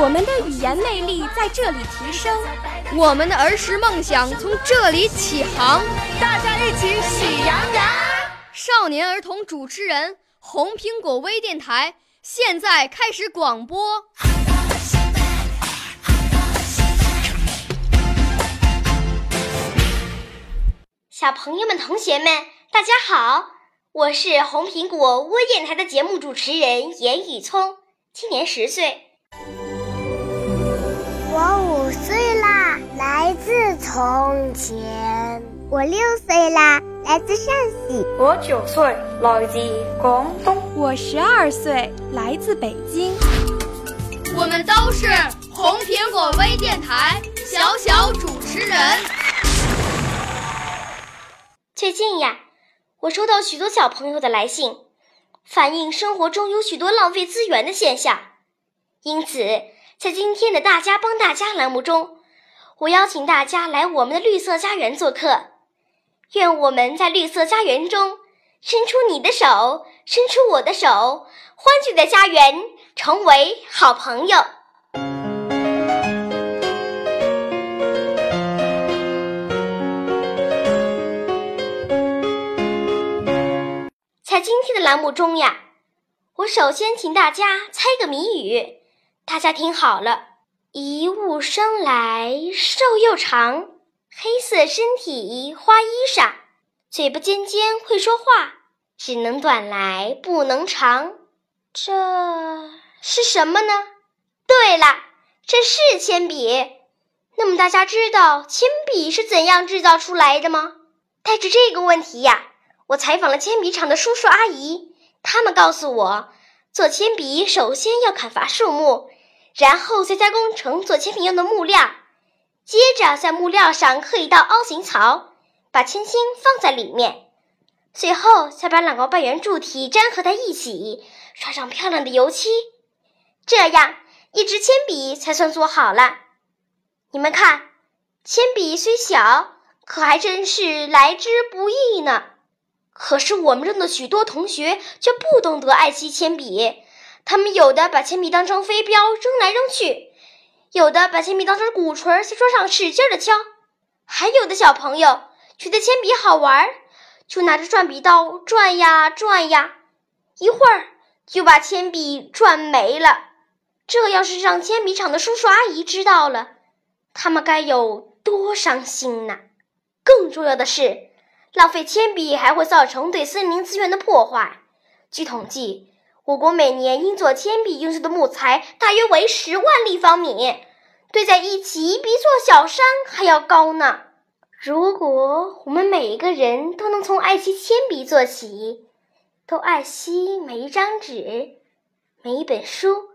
我们的语言魅力在这里提升，我们的儿时梦想从这里起航。大家一起喜羊羊。少年儿童主持人，红苹果微电台现在开始广播。小朋友们、同学们，大家好！我是红苹果微电台的节目主持人严雨聪，今年十岁。从前。我六岁啦，来自陕西。我九岁，来自广东。我十二岁，来自北京。我们都是红苹果微电台小小主持人。最近呀，我收到许多小朋友的来信，反映生活中有许多浪费资源的现象。因此，在今天的“大家帮大家”栏目中，我邀请大家来我们的绿色家园做客。愿我们在绿色家园中，伸出你的手，伸出我的手，欢聚的家园，成为好朋友。在今天的栏目中呀，我首先请大家猜个谜语，大家听好了：一物生来瘦又长，黑色身体花衣裳，嘴巴尖尖会说话，只能短来不能长，这是什么呢？对了，这是铅笔。那么大家知道铅笔是怎样制造出来的吗？带着这个问题呀。我采访了铅笔厂的叔叔阿姨，他们告诉我，做铅笔首先要砍伐树木，然后再加工成做铅笔用的木料，接着在木料上刻一道凹形槽，把铅芯放在里面，最后再把两个半圆柱体粘合在一起，刷上漂亮的油漆，这样一支铅笔才算做好了。你们看，铅笔虽小，可还真是来之不易呢。可是我们中的许多同学却不懂得爱惜铅笔，他们有的把铅笔当成飞镖扔来扔去，有的把铅笔当成鼓槌在桌上使劲的敲，还有的小朋友觉得铅笔好玩，就拿着转笔刀转呀转呀，一会儿就把铅笔转没了。这要是让铅笔厂的叔叔阿姨知道了，他们该有多伤心呐！更重要的是。浪费铅笔还会造成对森林资源的破坏。据统计，我国每年因做铅笔用的木材大约为十万立方米，堆在一起比一座小山还要高呢。如果我们每一个人都能从爱惜铅笔做起，都爱惜每一张纸、每一本书，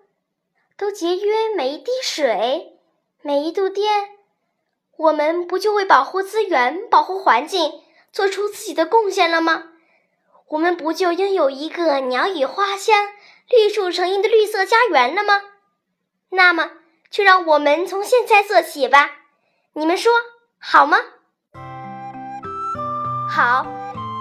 都节约每一滴水、每一度电，我们不就为保护资源、保护环境？做出自己的贡献了吗？我们不就拥有一个鸟语花香、绿树成荫的绿色家园了吗？那么，就让我们从现在做起吧。你们说好吗？好，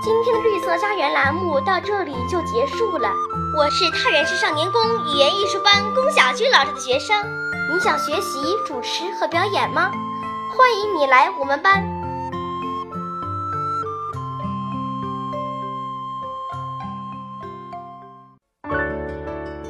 今天的绿色家园栏目到这里就结束了。我是太原市少年宫语言艺术班龚小军老师的学生。你想学习主持和表演吗？欢迎你来我们班。